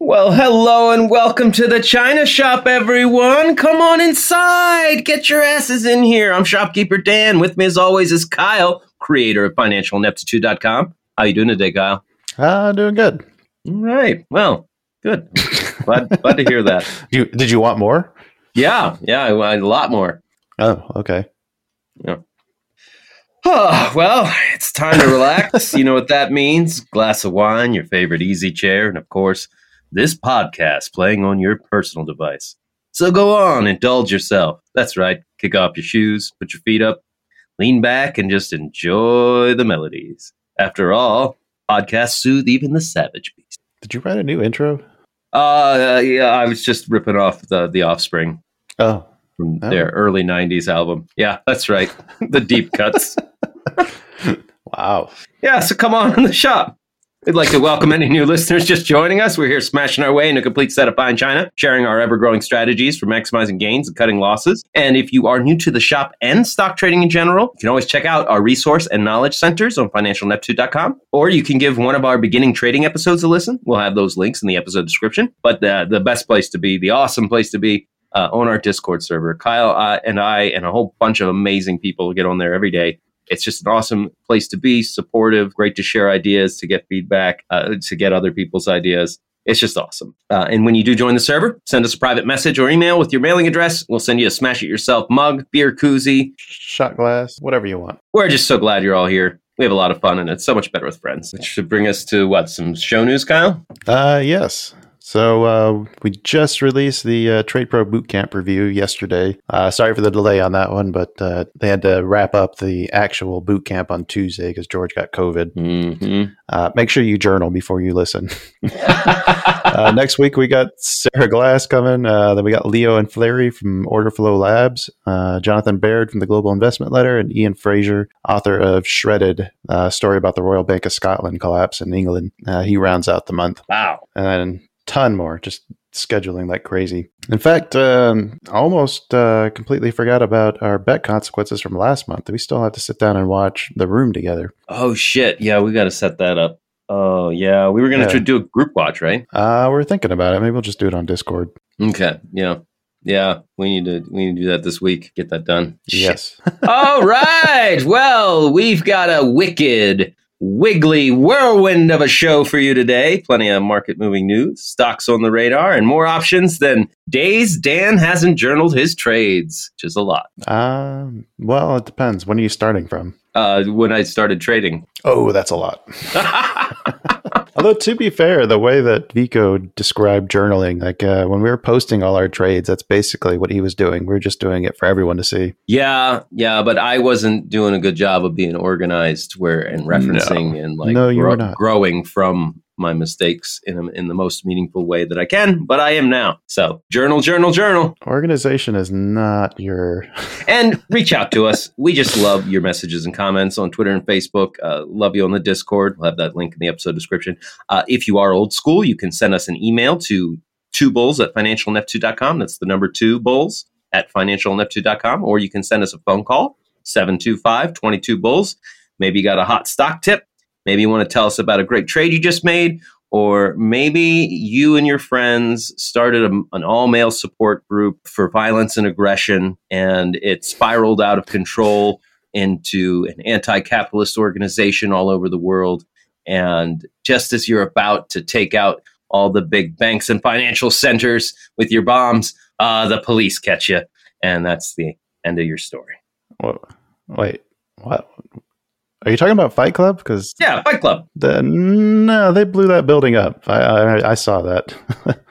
Well, hello and welcome to the China Shop, everyone. Come on inside. Get your asses in here. I'm shopkeeper Dan. With me, as always, is Kyle, creator of FinancialIneptitude.com. How you doing today, Kyle? Uh, doing good. All right. Well, good. glad, glad to hear that. You, did you want more? Yeah, yeah, I want a lot more. Oh, okay. Yeah. Oh, well, it's time to relax. you know what that means? Glass of wine, your favorite easy chair, and of course, this podcast playing on your personal device. So go on, indulge yourself. That's right. Kick off your shoes, put your feet up, lean back, and just enjoy the melodies. After all, podcasts soothe even the savage beast. Did you write a new intro? Uh, yeah, I was just ripping off the the Offspring Oh, from Oh. their early '90s album. Yeah, that's right, the deep cuts. wow. Yeah, so come on in the shop. We'd like to welcome any new listeners just joining us. We're here smashing our way in a complete set of fine china, sharing our ever growing strategies for maximizing gains and cutting losses. And if you are new to the shop and stock trading in general, you can always check out our resource and knowledge centers on financialineptitude.com, or you can give one of our beginning trading episodes a listen. We'll have those links in the episode description. But the, the best place to be, the awesome place to be, uh, on our Discord server. Kyle uh, and I and a whole bunch of amazing people get on there every day it's just an awesome place to be supportive great to share ideas to get feedback uh, to get other people's ideas. It's just awesome. Uh, and when you do join the server send us a private message or email with your mailing address. We'll send you a smash it yourself mug beer koozie. Shot glass, whatever you want. we're just so glad you're all here. We have a lot of fun and it's so much better with friends. Which should bring us to what some show news kyle? Uh, yes. So uh, we just released the uh, Trade Pro Bootcamp review yesterday. Uh, sorry for the delay on that one, but uh, they had to wrap up the actual bootcamp on Tuesday because George got COVID. mm-hmm. Uh, make sure you journal before you listen. uh, next week we got Sarah Glass coming. Uh, then we got Leo and Fleury from Order Flow Labs, uh, Jonathan Baird from the Global Investment Letter, and Ian Fraser, author of Shredded, uh, story about the Royal Bank of Scotland collapse in England. Uh, he rounds out the month wow and then ton more just scheduling like crazy in fact um, almost uh, completely forgot about our bet consequences from last month we still have to sit down and watch the room together oh shit yeah we got to set that up oh yeah we were gonna Yeah. try to do a group watch right uh, we're thinking about it maybe we'll just do it on discord Okay. Yeah. Yeah. We need to we need to do that this week. Get that done. yes All right. Well, we've got a wicked, wiggly whirlwind of a show for you today. Plenty of market moving news, stocks on the radar, and more options than days Dan hasn't journaled his trades, which is a lot. um, well it depends when are you starting from Uh, when I started trading. oh that's a lot Although to be fair, the way that Vico described journaling, like uh, when we were posting all our trades, that's basically what he was doing. We were just doing it for everyone to see. yeah, yeah, but I wasn't doing a good job of being organized where and referencing and like No, you grow- were not. growing from my mistakes in a, in the most meaningful way that I can, but I am now. So, journal, journal, journal Organization is not your. and reach out to us. We just love your messages and comments on Twitter and Facebook. Uh, love you on the Discord. We'll have that link in the episode description. Uh, if you are old school, you can send us an email to two bulls at financialineptitude.com. That's the number two bulls at financialineptitude.com. Or you can send us a phone call, 725 22 bulls. Maybe you got a hot stock tip. Maybe you want to tell us about a great trade you just made. Or maybe you and your friends started a, an all male support group for violence and aggression, and it spiraled out of control into an anti capitalist organization all over the world. And just as you're about to take out all the big banks and financial centers with your bombs, uh, the police catch you. And that's the end of your story. Wait, what? Are you talking about Fight Club? Because Yeah, Fight Club. the no, they blew that building up. I I, I saw that.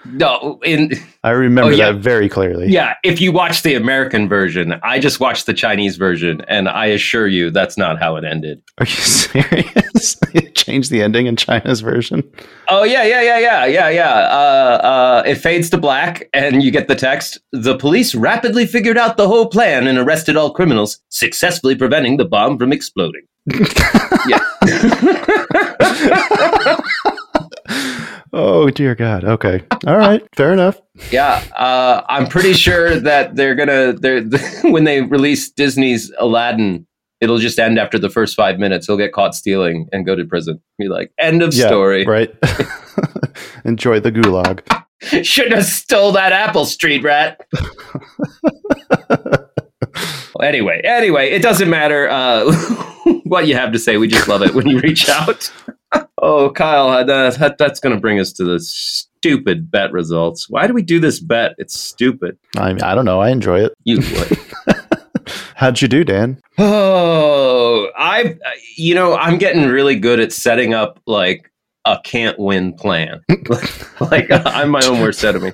No, in I remember Oh, yeah. that very clearly. yeah, if you watch the American version, I just watched the Chinese version, and I assure you that's not how it ended. Are you serious? They changed the ending in China's version. Oh yeah, yeah, yeah, yeah, yeah, yeah. Uh, uh, it fades to black, and you get the text: "The police rapidly figured out the whole plan and arrested all criminals, successfully preventing the bomb from exploding." Yeah. Oh dear God. Okay. All right. Fair enough. Yeah, uh, I'm pretty sure that they're gonna they're when they release Disney's Aladdin, it'll just end after the first five minutes. He'll get caught stealing and go to prison. Be like, end of Yeah. story. Right. Enjoy the gulag. Shouldn't have stole that Apple Street rat. Well, anyway, anyway, it doesn't matter uh, what you have to say. We just love it when you reach out. oh, Kyle, uh, that, that, that's going to bring us to the stupid bet results. Why do we do this bet? It's stupid. I mean, I don't know. I enjoy it. You would. How'd you do, Dan? Oh, I, you know, I'm getting really good at setting up like a can't win plan. like I'm my own worst enemy.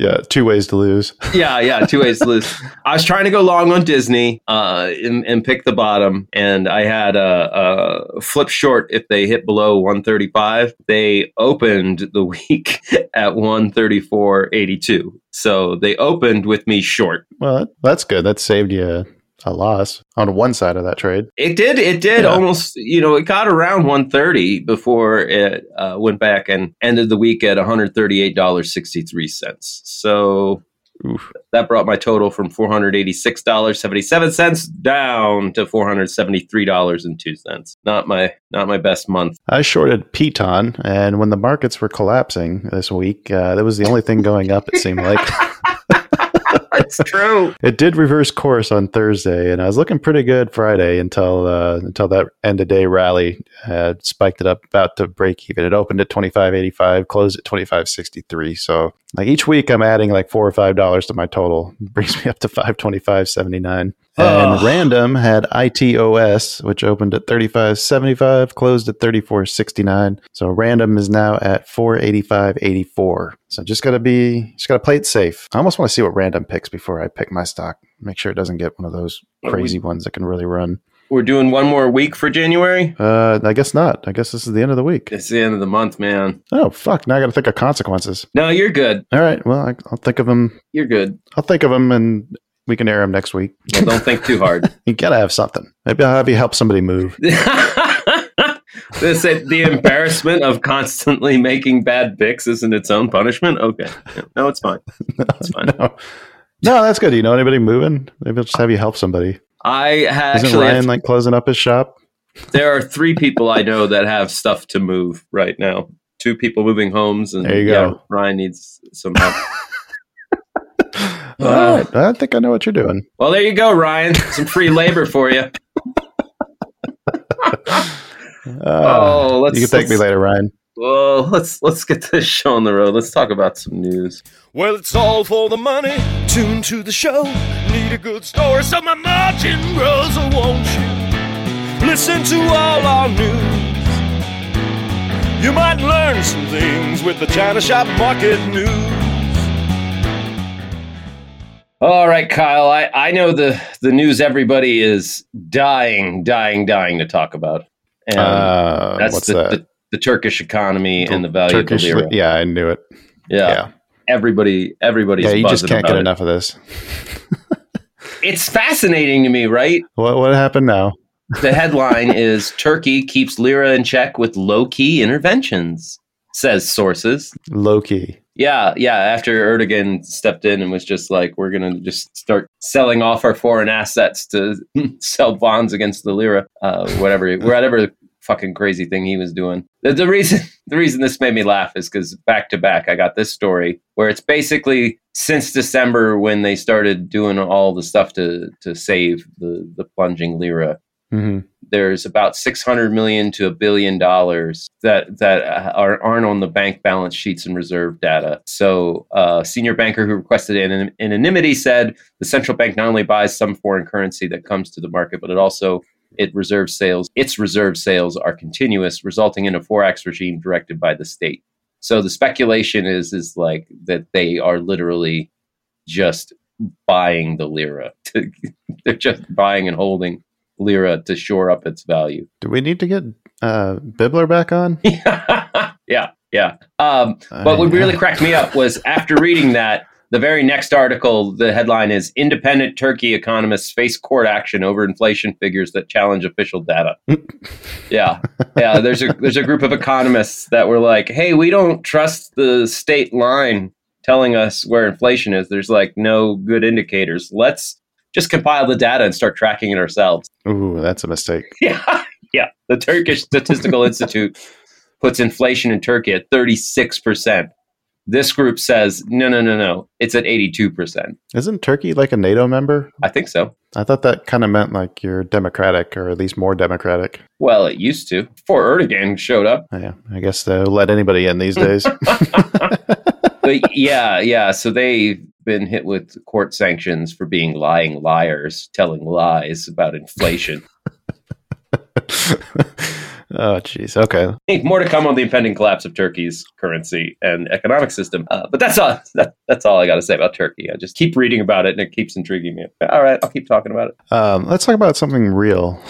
Yeah, two ways to lose. Yeah, yeah, two ways to lose. I was trying to go long on Disney uh, and, and pick the bottom, and I had a, a flip short if they hit below 135. They opened the week at 134.82. So they opened with me short. Well, that's good. That saved you a, loss on one side of that trade. It did. It did Yeah. almost. You know, it got around 130 before it uh, went back and ended the week at 138 dollars 63 cents. So Oof. that brought my total from 486 dollars 77 cents down to 473 dollars and two cents. Not my not my best month. I shorted Piton, and when the markets were collapsing this week, uh, that was the only thing going up. It seemed like That's true. it did reverse course on Thursday, and I was looking pretty good Friday until uh, until that end of day rally had spiked it up about to break even. It opened at twenty five eighty five, closed at twenty five sixty three. So like each week, I'm adding like four or five dollars to my total. brings me up to five twenty five seventy nine. And Oh. Random had ITOS, which opened at 35.75, closed at 34.69. So Random is now at 485.84. So just got to be, just got to play it safe. I almost want to see what Random picks before I pick my stock. Make sure it doesn't get one of those crazy ones that can really run. We're doing one more week for January. Uh, I guess not. I guess this is the end of the week. It's the end of the month, man. Oh fuck! Now I got to think of consequences. No, you're good. All right. Well, I, I'll think of them. You're good. I'll think of them, and we can air them next week. Well, don't think too hard. You gotta have something. Maybe I'll have you help somebody move. this the embarrassment of constantly making bad picks isn't its own punishment. Okay, no, it's fine. It's fine. no. No, that's good. Do you know anybody moving? Maybe I'll just have you help somebody. I ha- Isn't Ryan like closing up his shop? there are three people I know that have stuff to move right now. Two people moving homes, and There you yeah, go. Ryan needs some help. All right. I think I know what you're doing. well, there you go, Ryan. Some free labor for you. Uh, oh, let's you can thank me later, Ryan. Well, let's let's get this show on the road. Let's talk about some news. Well, it's all for the money. Tune to the show. Need a good story so my margin grows, or won't you? Listen to all our news. You might learn some things with the China Shop Market News. All right, Kyle. I, I know the the news everybody is dying, dying, dying to talk about. And Uh, that's what's the, that? the the Turkish economy and the value Turkish. of the lira. yeah, I knew it. Yeah. Yeah, everybody everybody's yeah. you just can't get it. enough of this. It's fascinating to me, right? What what happened now? The headline is Turkey keeps lira in check with low key interventions, says sources. Low key. Yeah, yeah. After Erdogan stepped in and was just like, we're going to just start selling off our foreign assets to sell bonds against the lira, uh, whatever, whatever fucking crazy thing he was doing. The, the reason, the reason this made me laugh is because back to back, I got this story where it's basically since December when they started doing all the stuff to to save the the plunging lira. hmm there's about 600 million to a billion dollars that that are, aren't on the bank balance sheets and reserve data. So, a senior banker who requested an anonymity said the central bank not only buys some foreign currency that comes to the market, but it also it reserves sales. Its reserve sales are continuous, resulting in a forex regime directed by the state. So the speculation is is like that they are literally just buying the lira. To, they're just buying and holding lira to shore up its value. Do we need to get uh, Bibler back on? yeah, yeah. Um, but what really cracked me up was after reading that, the very next article, the headline is Independent Turkey Economists Face Court Action Over Inflation Figures That Challenge Official Data. yeah. Yeah. There's a there's a group of economists that were like, hey, we don't trust the state line telling us where inflation is. There's like no good indicators. Let's just compile the data and start tracking it ourselves. Ooh, that's a mistake. Yeah. Yeah. The Turkish Statistical Institute puts inflation in Turkey at 36%. This group says, no, no, no, no. It's at 82%. Isn't Turkey like a NATO member? I think so. I thought that kind of meant like you're democratic or at least more democratic. Well, it used to. Before Erdogan showed up. Oh, yeah, I guess they'll let anybody in these days. but yeah, yeah. So they've been hit with court sanctions for being lying liars, telling lies about inflation. Oh, jeez. Okay. More to come on the impending collapse of Turkey's currency and economic system. Uh, but that's all. That, that's all I got to say about Turkey. I just keep reading about it, and it keeps intriguing me. All right, I'll keep talking about it. Um, let's talk about something real,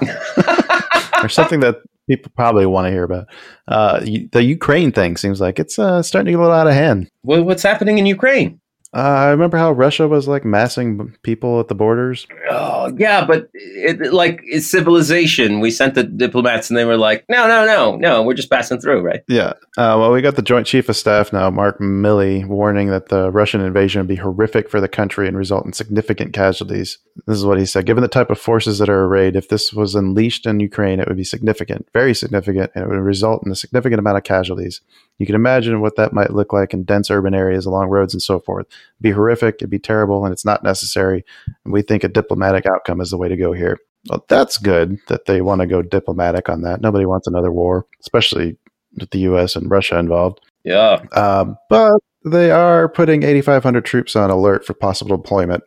or something that people probably want to hear about. Uh, the Ukraine thing seems like it's uh, starting to get a little out of hand. Well, what's happening in Ukraine? Uh, I remember how Russia was like massing people at the borders. Oh yeah, but it, like it's civilization. We sent the diplomats, and they were like, "No, no, no, no, we're just passing through, right?" Yeah. Uh, well, we got the Joint Chief of Staff now, Mark Milley, warning that the Russian invasion would be horrific for the country and result in significant casualties. This is what he said: Given the type of forces that are arrayed, if this was unleashed in Ukraine, it would be significant, very significant, and it would result in a significant amount of casualties. You can imagine what that might look like in dense urban areas along roads and so forth. It'd be horrific, it'd be terrible, and it's not necessary. And we think a diplomatic outcome is the way to go here. Well, that's good that they want to go diplomatic on that. Nobody wants another war, especially with the U.S. and Russia involved. Yeah. Um, but they are putting 8,500 troops on alert for possible deployment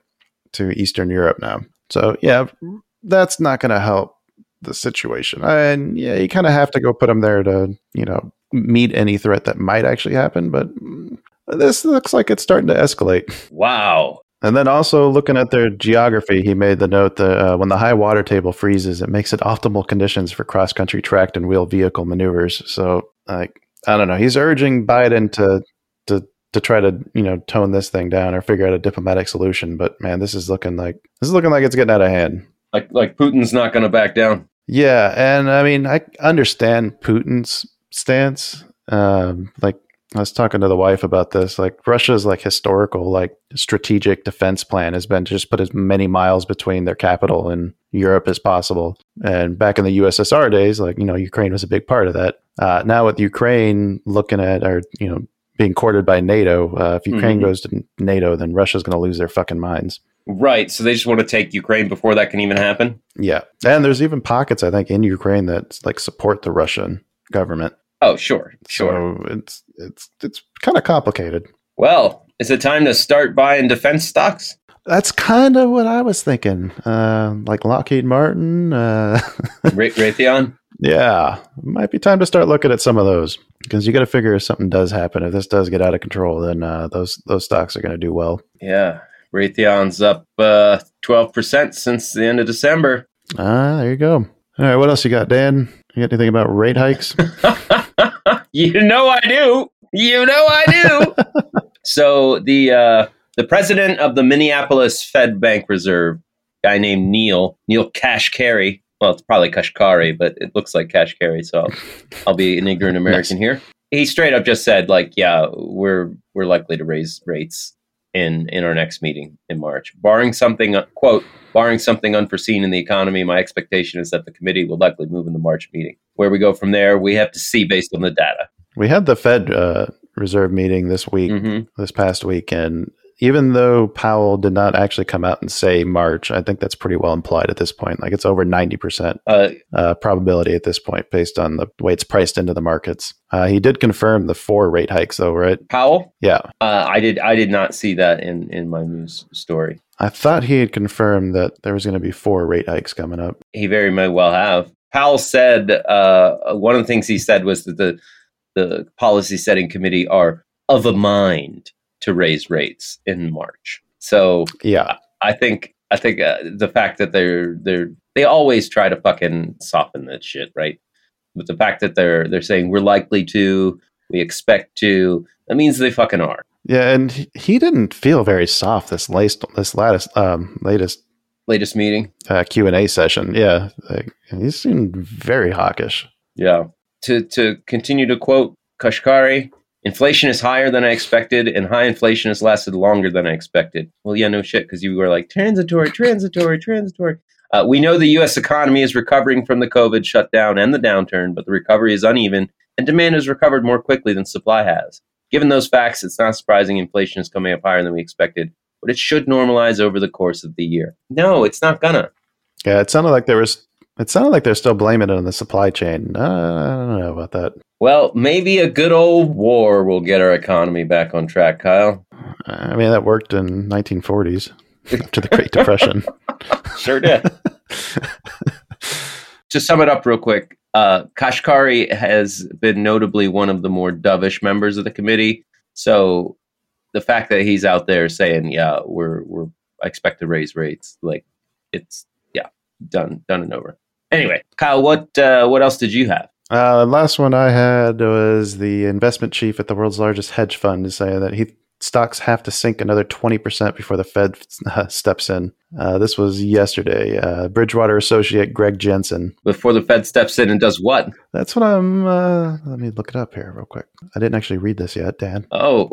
to Eastern Europe now. So, yeah, that's not going to help the situation. And yeah, you kind of have to go put them there to, you know, meet any threat that might actually happen, but this looks like it's starting to escalate. Wow. And then also looking at their geography, he made the note that uh, when the high water table freezes, it makes it optimal conditions for cross country tracked and wheel vehicle maneuvers. So, like, I don't know. He's urging Biden to to to try to you know tone this thing down or figure out a diplomatic solution. But man, this is looking like this is looking like it's getting out of hand. Like like Putin's not going to back down. Yeah, and I mean I understand Putin's stance. Um, like I was talking to the wife about this. Like Russia's like historical, like strategic defense plan has been to just put as many miles between their capital and Europe as possible. And back in the USSR days, like you know, Ukraine was a big part of that. Uh, now with Ukraine looking at or you know being courted by NATO, uh, if Ukraine mm-hmm. goes to NATO, then Russia's going to lose their fucking minds. Right. So they just want to take Ukraine before that can even happen. Yeah, and there's even pockets I think in Ukraine that like support the Russian government. Oh, sure, sure. So it's it's it's kind of complicated. Well, is it time to start buying defense stocks? That's kind of what I was thinking. Uh, like Lockheed Martin, uh, Raytheon. Yeah, might be time to start looking at some of those because you got to figure if something does happen, if this does get out of control, then uh, those those stocks are going to do well. Yeah, Raytheon's up uh, twelve percent since the end of December. Ah, there you go. All right, what else you got, Dan? You got anything about rate hikes? you know I do. You know I do. so the uh, the president of the Minneapolis Fed Bank Reserve, guy named Neil Neil Kashkari. Well, it's probably Kashkari, but it looks like Kashkari. So I'll, I'll be an ignorant American here. He straight up just said, like, yeah, we're we're likely to raise rates in in our next meeting in March, barring something quote barring something unforeseen in the economy. My expectation is that the committee will likely move in the March meeting. Where we go from there, we have to see based on the data. We had the Fed uh, Reserve meeting this week, mm-hmm. this past week, and even though Powell did not actually come out and say March, I think that's pretty well implied at this point. Like it's over 90% Uh, uh, probability at this point based on the way it's priced into the markets. Uh, he did confirm the four rate hikes, though, right? Powell, Yeah. uh, I did. I did not see that in in my news story. I thought he had confirmed that there was going to be four rate hikes coming up. He very may well have. Powell said uh, one of the things he said was that the the policy setting committee are of a mind to raise rates in March. So Yeah. I think I think uh, the fact that they're they're they always try to fucking soften that shit, right? But the fact that they're they're saying we're likely to, we expect to, that means they fucking are. Yeah, and he, didn't feel very soft this latest this latest um, latest Latest meeting, uh, Q and A session. Yeah, like, he seemed very hawkish. yeah. To to continue to quote Kashkari, inflation is higher than I expected, and high inflation has lasted longer than I expected. Well, yeah, no shit, because you were like transitory, transitory, transitory. Uh, we know the U.S. economy is recovering from the COVID shutdown and the downturn, but the recovery is uneven, and demand has recovered more quickly than supply has. Given those facts, it's not surprising inflation is coming up higher than we expected, but it should normalize over the course of the year. No, it's not gonna. Yeah, it sounded like there was. It sounded like they're still blaming it on the supply chain. Uh, I don't know about that. Well, maybe a good old war will get our economy back on track, Kyle. I mean, that worked in 1940s after the Great Depression. Sure did. to sum it up real quick, uh, Kashkari has been notably one of the more dovish members of the committee. So the fact that he's out there saying, "Yeah, we're we're I expect to raise rates," like it's yeah, done done and over. Anyway, Kyle, what uh, what else did you have? Uh, the last one I had was the investment chief at the world's largest hedge fund is saying that he stocks have to sink another 20% before the Fed uh, steps in. Uh, this was yesterday. Uh, Bridgewater associate Greg Jensen. Before the Fed steps in and does what? That's what I'm. Uh, let me look it up here real quick. I didn't actually read this yet, Dan. Oh.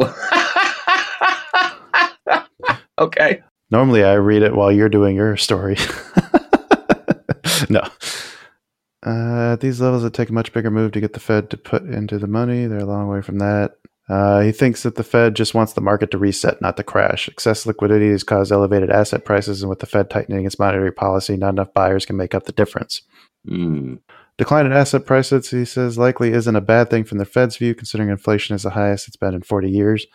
okay. Normally I read it while you're doing your story. no. Uh, at these levels, it take a much bigger move to get the Fed to put into the money. They're a long way from that. Uh, he thinks that the Fed just wants the market to reset, not to crash. Excess liquidity has caused elevated asset prices, and with the Fed tightening its monetary policy, not enough buyers can make up the difference. Hmm. Decline in asset prices, he says, likely isn't a bad thing from the Fed's view, considering inflation is the highest it's been in 40 years.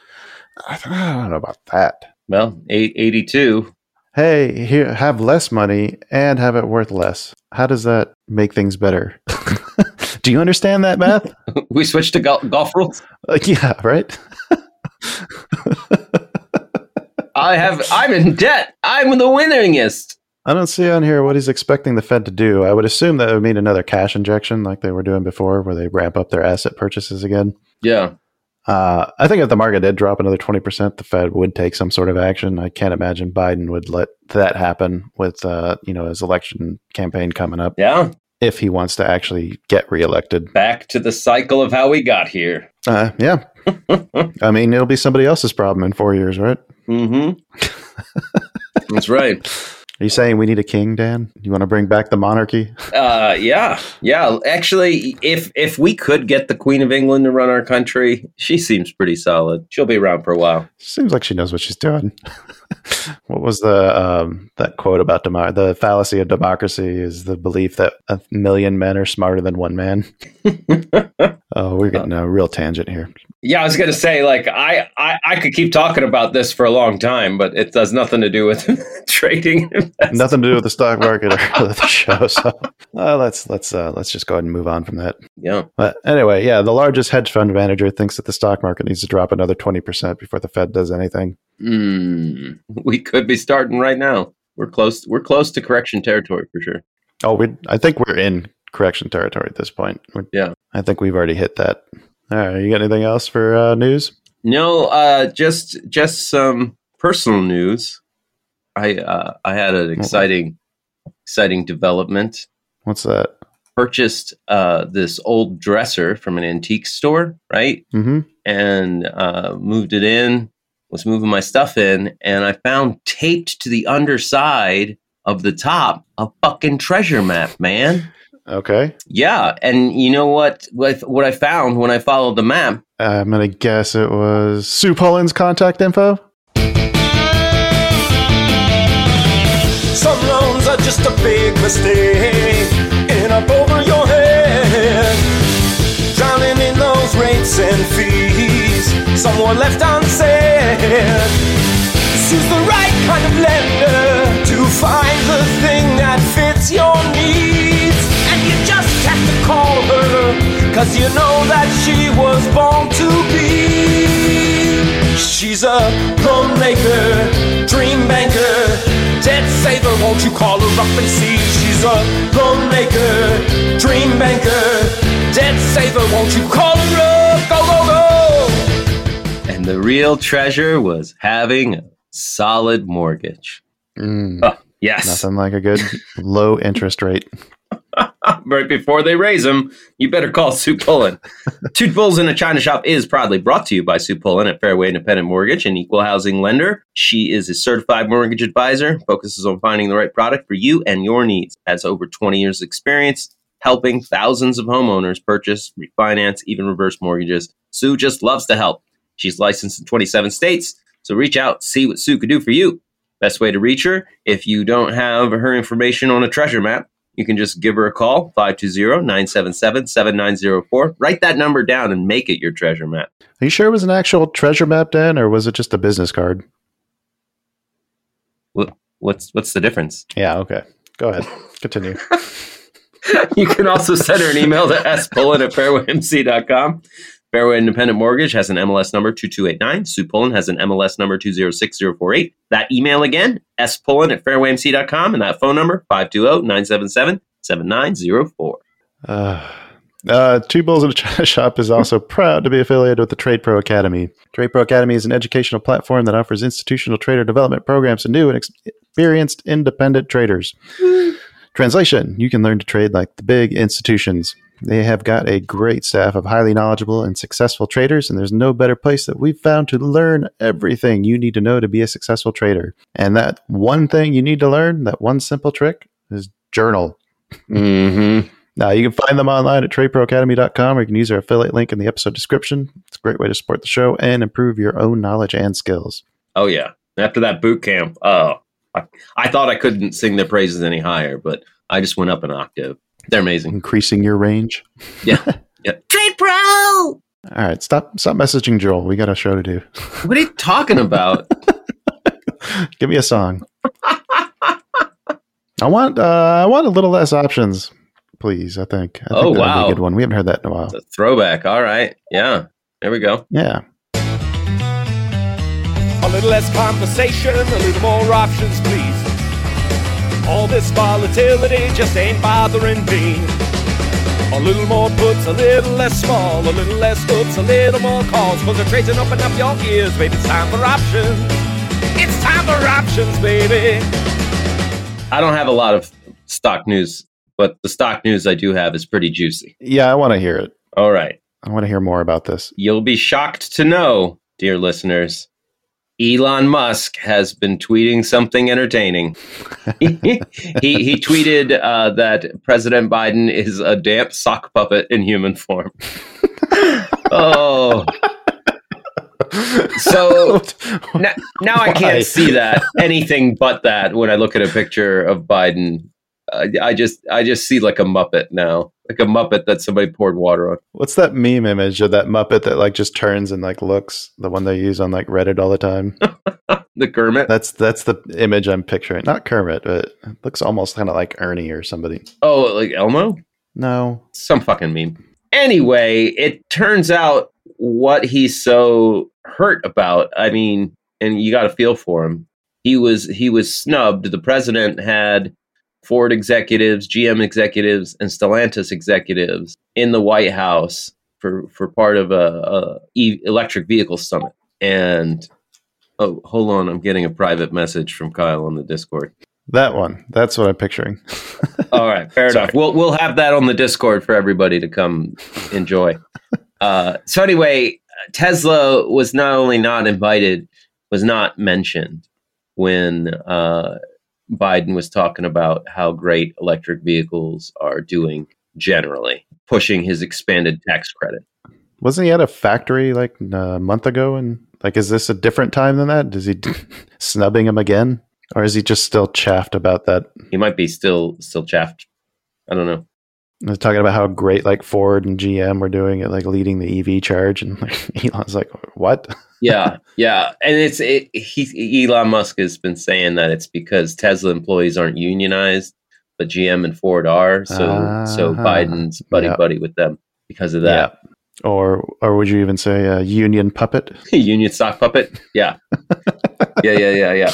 I don't know about that. Well, eight eighty two. Hey, here, have less money and have it worth less. How does that make things better? Do you understand that math? we switched to gol- golf rules. Uh, yeah, right. I have. I'm in debt. I'm the winningest. I don't see on here what he's expecting the Fed to do. I would assume that would mean another cash injection like they were doing before, where they ramp up their asset purchases again. Yeah. Uh, I think if the market did drop another 20%, the Fed would take some sort of action. I can't imagine Biden would let that happen with, uh, you know, his election campaign coming up Yeah. if he wants to actually get reelected. Back to the cycle of how we got here. Uh, yeah. I mean, it'll be somebody else's problem in four years, right? Mm-hmm. That's right. Are you saying we need a king, Dan? You want to bring back the monarchy? Uh, yeah, yeah. Actually, if if we could get the Queen of England to run our country, she seems pretty solid. She'll be around for a while. Seems like she knows what she's doing. what was the um, that quote about demo- the fallacy of democracy? Is the belief that a million men are smarter than one man? oh, we're getting a real tangent here. Yeah, I was gonna say, like, I, I I could keep talking about this for a long time, but it has nothing to do with trading. Nothing to do with the stock market or the show. So uh, let's let's uh, let's just go ahead and move on from that. Yeah. But anyway, yeah, the largest hedge fund manager thinks that the stock market needs to drop another twenty percent before the Fed does anything. Mm, we could be starting right now. We're close. We're close to correction territory for sure. Oh, we I think we're in correction territory at this point. We're- Yeah. I think we've already hit that. All right, you got anything else for uh, news? No, uh, just just some personal news. I uh, I had an exciting exciting development. What's that? Purchased uh, this old dresser from an antique store, right? Mm-hmm. and uh, moved it in was moving my stuff in, and I found taped to the underside of the top a fucking treasure map, man. Okay. Yeah, and you know what? What I found when I followed the map? I'm gonna guess it was Sue Pullen's contact info. Some loans are just a big mistake and up over your head. Drowning in those rates and fees, someone left on sale unsaid. Sue's the right kind of lender to find the thing that fits your needs. And you just have to call her, cause you know that she was born to be. She's a loan maker, dream banker, debt saver. Won't you call her up and see? She's a loan maker, dream banker, debt saver. Won't you call her up? Go, go, go. And the real treasure was having a solid mortgage. Mm, Oh, yes. nothing like a good low interest rate. right before they raise them, you better call Sue Pullen. Two Bulls in a China Shop is proudly brought to you by Sue Pullen at Fairway Independent Mortgage, an equal housing lender. She is a certified mortgage advisor, focuses on finding the right product for you and your needs. Has over 20 years' experience helping thousands of homeowners purchase, refinance, even reverse mortgages. Sue just loves to help. She's licensed in 27 states, so reach out, see what Sue could do for you. Best way to reach her, if you don't have her information on a treasure map, you can just give her a call, 520-977-7904. Write that number down and make it your treasure map. Are you sure it was an actual treasure map, Dan, or was it just a business card? What's what's the difference? Yeah, okay. Go ahead. Continue. you can also send her an email to spullen at fairwaymc.com. Fairway Independent Mortgage has an MLS number 2289. Sue Pullen has an MLS number 206048. That email again, spullen at fairwaymc.com, and that phone number, 520-977-7904. Uh, uh, Two Bulls in a China Shop is also proud to be affiliated with the Trade Pro Academy. Trade Pro Academy is an educational platform that offers institutional trader development programs to new and experienced independent traders. Translation You can learn to trade like the big institutions. They have got a great staff of highly knowledgeable and successful traders, and there's no better place that we've found to learn everything you need to know to be a successful trader. And that one thing you need to learn, that one simple trick, is journal. Mm-hmm. Now, you can find them online at tradeproacademy.com or you can use our affiliate link in the episode description. It's a great way to support the show and improve your own knowledge and skills. Oh yeah. After that boot camp, oh, I, I thought I couldn't sing their praises any higher, but I just went up an octave. They're amazing. Increasing your range. Yeah. yeah. Trade Pro. All right, stop stop messaging Joel. We got a show to do. What are you talking about? Give me a song. I want uh, I want a little less options, please. I think. I think Oh, that'd be wow. a good one. We haven't heard that in a while. It's a throwback. All right. Yeah. There we go. Yeah. A little less conversation, a little more options, please. All this volatility just ain't bothering me. A little more puts, a little less small, a little less hooks, a little more calls. Cause the trades and open up your ears, baby. It's time for options. It's time for options, baby. I don't have a lot of stock news, but the stock news I do have is pretty juicy. Yeah, I want to hear it. All right. I want to hear more about this. You'll be shocked to know, dear listeners, Elon Musk has been tweeting something entertaining. he, he tweeted uh, that President Biden is a damp sock puppet in human form. oh. So now, now I can't see that anything but that when I look at a picture of Biden. I I just I just see like a muppet now, like a muppet that somebody poured water on. What's that meme image of that Muppet that like just turns and like looks? The one they use on like Reddit all the time. The Kermit. That's that's the image I'm picturing. Not Kermit, but it looks almost kind of like Ernie or somebody. Oh, like Elmo? No, Some fucking meme. Anyway, it turns out what he's so hurt about. I mean, and you got to feel for him. He was he was snubbed. The president had Ford executives, GM executives, and Stellantis executives in the White House for for part of a, a e- electric vehicle summit. And oh, hold on, I'm getting a private message from Kyle on the Discord. that one. That's what I'm picturing. All right, fair enough. We'll we'll have that on the Discord for everybody to come enjoy. uh, so anyway, Tesla was not only not invited, was not mentioned when uh, Biden was talking about how great electric vehicles are doing generally, pushing his expanded tax credit. Wasn't he at a factory like a month ago? And like, is this a different time than that? Is he snubbing him again? Or is he just still chaffed about that? He might be still still chaffed. I don't know. They're talking about how great like Ford and GM were doing it, like leading the EV charge, and like, Elon's like, "What?" yeah, yeah, and it's it, he Elon Musk has been saying that it's because Tesla employees aren't unionized, but GM and Ford are. So so Uh-huh. Biden's buddy buddy with them because of that. Or or would you even say a union puppet? Union sock puppet. Yeah, yeah, yeah, yeah, yeah.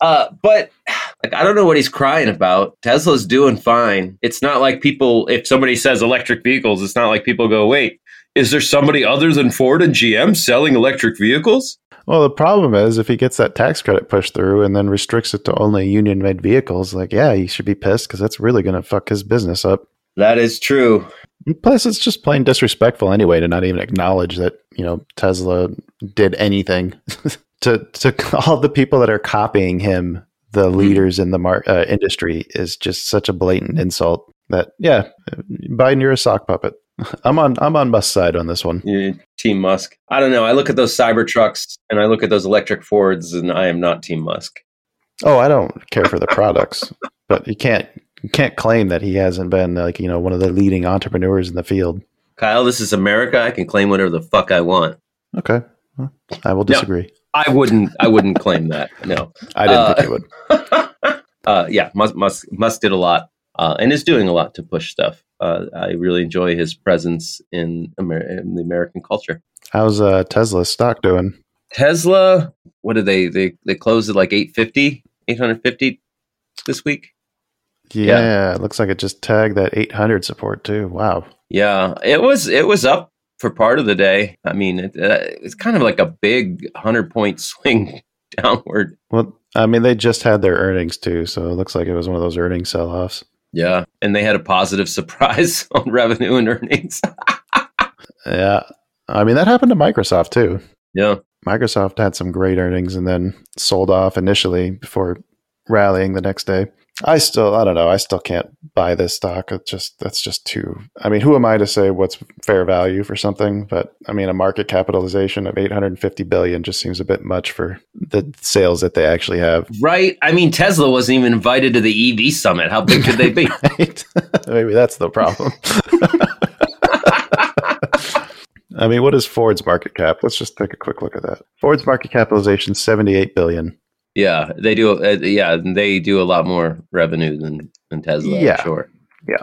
Uh, but like, I don't know what he's crying about. Tesla's doing fine. It's not like people. If somebody says electric vehicles, it's not like people go, "Wait, is there somebody other than Ford and GM selling electric vehicles?" Well, the problem is if he gets that tax credit pushed through and then restricts it to only union made vehicles, like, yeah, he should be pissed because that's really going to fuck his business up. That is true. And Plus, it's just plain disrespectful anyway to not even acknowledge that you know Tesla did anything to to all the people that are copying him, the leaders in the mar- uh, industry, is just such a blatant insult. That yeah, Biden, you're a sock puppet. I'm on I'm on Musk's side on this one. Yeah, Team Musk. I don't know. I look at those cyber trucks and I look at those electric Fords, and I am not Team Musk. Oh, I don't care for the products, but you can't you can't claim that he hasn't been like you know one of the leading entrepreneurs in the field. Kyle, this is America. I can claim whatever the fuck I want. Okay, well, I will disagree. I wouldn't. I wouldn't claim that. No. I didn't Uh, think you would. uh, yeah, Musk, Musk, Musk did a lot uh, and is doing a lot to push stuff. Uh, I really enjoy his presence in, Amer- in the American culture. How's uh, Tesla's stock doing? Tesla, what did they they they closed at like 850, 850 this week? Yeah, it looks like it just tagged that 800 support too. Wow. Yeah, it was it was up for part of the day. I mean, it, uh, it's kind of like a big hundred point swing downward. Well, I mean, they just had their earnings too, so it looks like it was one of those earnings sell-offs. Yeah, and they had a positive surprise on revenue and earnings. Yeah, I mean that happened to Microsoft too. yeah, Microsoft had some great earnings and then sold off initially before rallying the next day. I still, I don't know, I still can't buy this stock. It's just that's just too. I mean, who am I to say what's fair value for something? But I mean, a market capitalization of 850 billion just seems a bit much for the sales that they actually have. right. I mean, Tesla wasn't even invited to the EV summit. How big could they be? Right? Maybe that's the problem. I mean, what is Ford's market cap? Let's just take a quick look at that. Ford's market capitalization 78 billion. Yeah, they do. Uh, yeah, they do a lot more revenue than than Tesla. I'm Yeah. sure.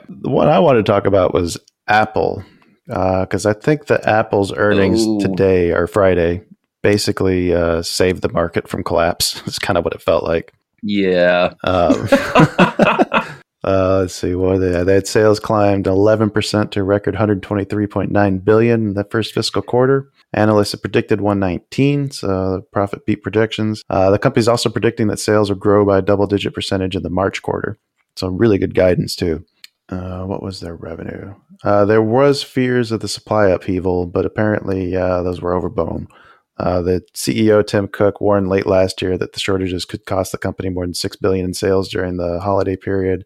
The one I wanted to talk about was Apple, because I think the Apple's earnings Ooh. today or Friday basically uh, saved the market from collapse. It's kind of what it felt like. Yeah. Um, uh, let's see, what they? They had sales climbed 11% to a record 123.9 billion in the first fiscal quarter. Analysts have predicted 119, so profit beat projections. Uh, the company's also predicting that sales will grow by a double-digit percentage in the March quarter. So really good guidance too. Uh, what was their revenue? Uh, there was fears of the supply upheaval, but apparently uh, those were overblown. Uh, the CEO Tim Cook warned late last year that the shortages could cost the company more than six billion in sales during the holiday period,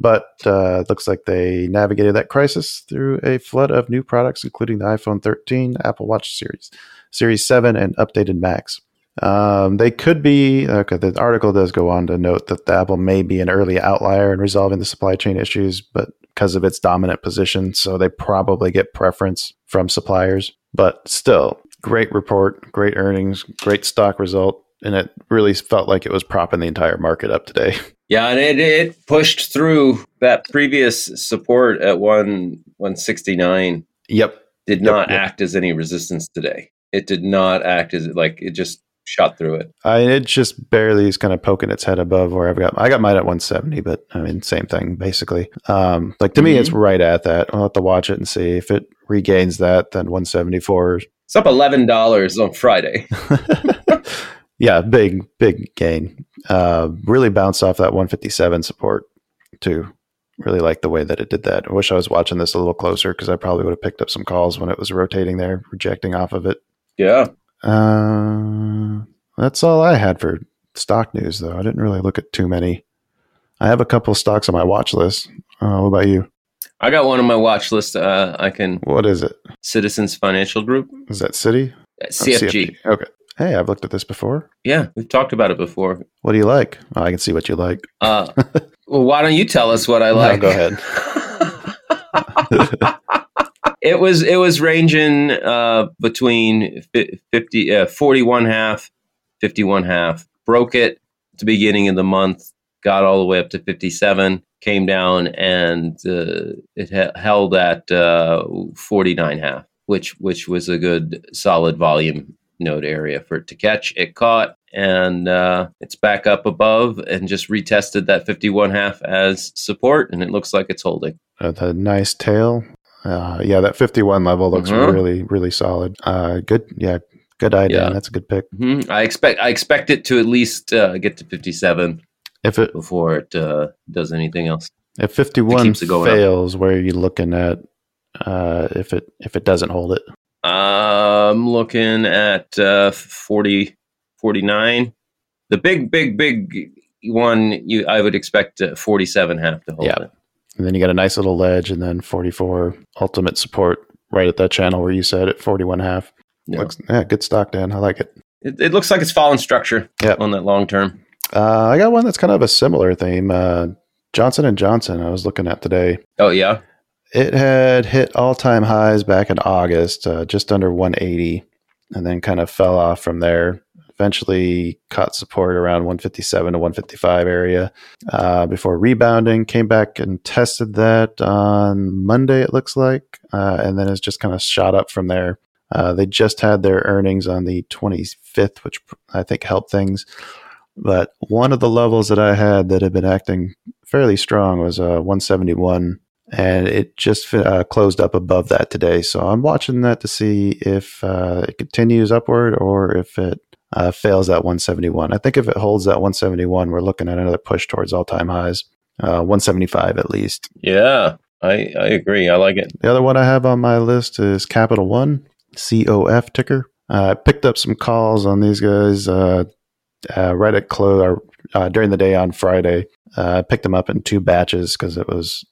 but uh, looks like they navigated that crisis through a flood of new products, including the iPhone 13, Apple Watch series, Series 7, and updated Macs. Um, they could be. Okay, the article does go on to note that the Apple may be an early outlier in resolving the supply chain issues, but because of its dominant position, so they probably get preference from suppliers. But still, great report, great earnings, great stock result, and it really felt like it was propping the entire market up today. Yeah, and it, it pushed through that previous support at one one sixty nine. Yep. Did not yep. act as any resistance today. It did not act as like it just shot through it. I it just barely is kind of poking its head above where I've got. I got mine at 170, but I mean, same thing basically. Um, like to me, it's right at that. I'll have to watch it and see if it regains that. Then 174. It's up eleven dollars on Friday. yeah, big big gain. Uh, really bounced off that 157 support too. Really like the way that it did that. I wish I was watching this a little closer because I probably would have picked up some calls when it was rotating there, rejecting off of it. Yeah. Uh, that's all I had for stock news, though. I didn't really look at too many. I have a couple of stocks on my watch list. Uh, what about you? I got one on my watch list. Uh, I can What is it? Citizens Financial Group, Is that Citi? uh, Oh, CFG. Okay. Hey, I've looked at this before. Yeah, we've talked about it before. What do you like? Oh, I can see what you like. Uh, well, why don't you tell us what I No, like? go ahead. it was it was ranging uh, between fi- 50 uh, 41 half 51 half broke it at the beginning of the month got all the way up to 57 came down and uh, it he- held at uh, 49 half which which was a good solid volume node area for it to catch it caught and uh, it's back up above and just retested that 51 half as support and it looks like it's holding Uh, the nice tail. Uh, yeah, that 51 level looks Mhm. really, really solid. Uh, good. Yeah, good idea. Yeah. That's a good pick. hmm I expect I expect it to at least uh, get to 57 If it before it uh, does anything else. if 51 keeps it going up. fails, where are you looking at? Uh, if it if it doesn't hold it, I'm looking at uh, 40, 49. The big, big, big one you I would expect uh, 47 half to hold Yeah. it. and then you got a nice little ledge, and then 44 ultimate support right at that channel where you said at 41 half. Yeah. Looks, yeah, good stock, Dan. I like it. It, it looks like it's fallen structure Yep. on that long term. Uh, I got one that's kind of a similar theme. Uh, Johnson and Johnson. I was looking at today. Oh yeah, It had hit all time highs back in August, uh, just under 180, and then kind of fell off from there. Eventually caught support around 157 to 155 area uh, before rebounding. Came back and tested that on Monday, it looks like, uh, and then has just kind of shot up from there. Uh, they just had their earnings on the 25th, which I think helped things. But one of the levels that I had that had been acting fairly strong was uh, 171 and it just uh, closed up above that today. So I'm watching that to see if uh, it continues upward or if it uh, fails at 171. I think if it holds at 171, we're looking at another push towards all time highs, uh, 175 at least. yeah. I I agree. I like it. The other one I have on my list is Capital One, COF ticker. Uh, I picked up some calls on these guys uh, uh, right at close uh, during the day on Friday. Uh, I picked them up in two batches because it was